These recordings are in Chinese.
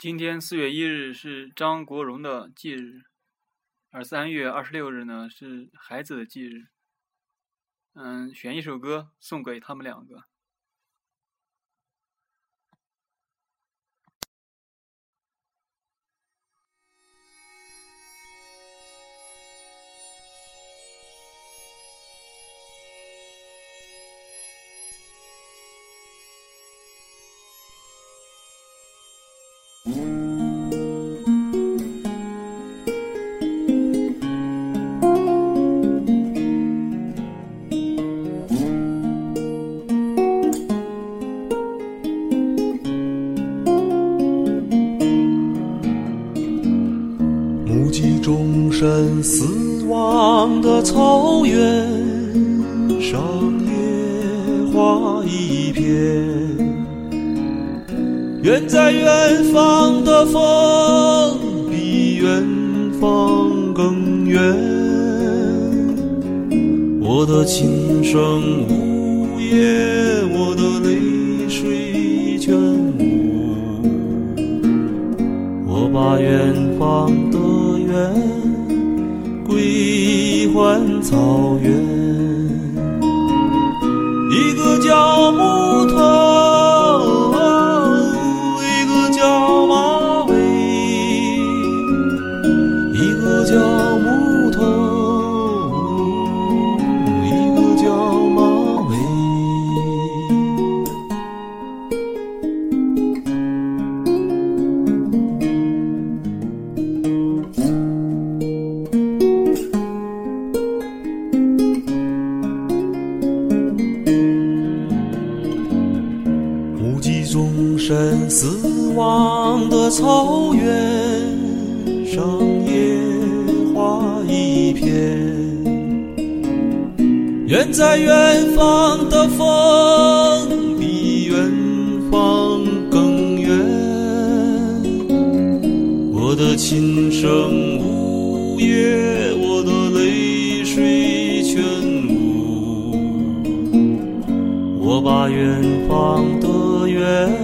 今天四月一日是张国荣的忌日，而三月二十六日呢是孩子的忌日。嗯，选一首歌送给他们两个。目击众生死亡的草原上，野花一片。远在远方的风，比远方更远。我的琴声呜咽，我的泪水全无。我把远方归还草原，一个叫木头，击众生死亡的草原上，野花一片。远在远方的风，比远方更远。我的琴声呜咽，我的泪水全无。我把远方的远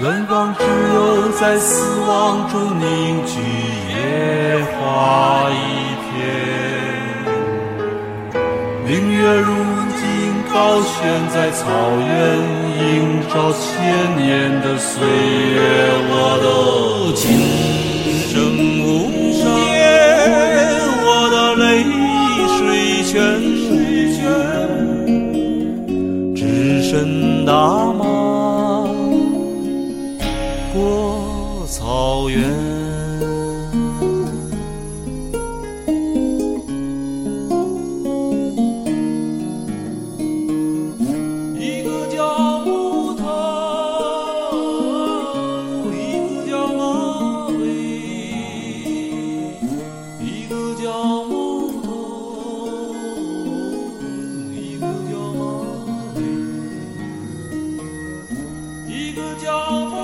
远方只有在死亡中凝聚野花一片，明月如今高悬在草原，映照千年的岁月。我的琴声无言，我的泪水全无，的脚步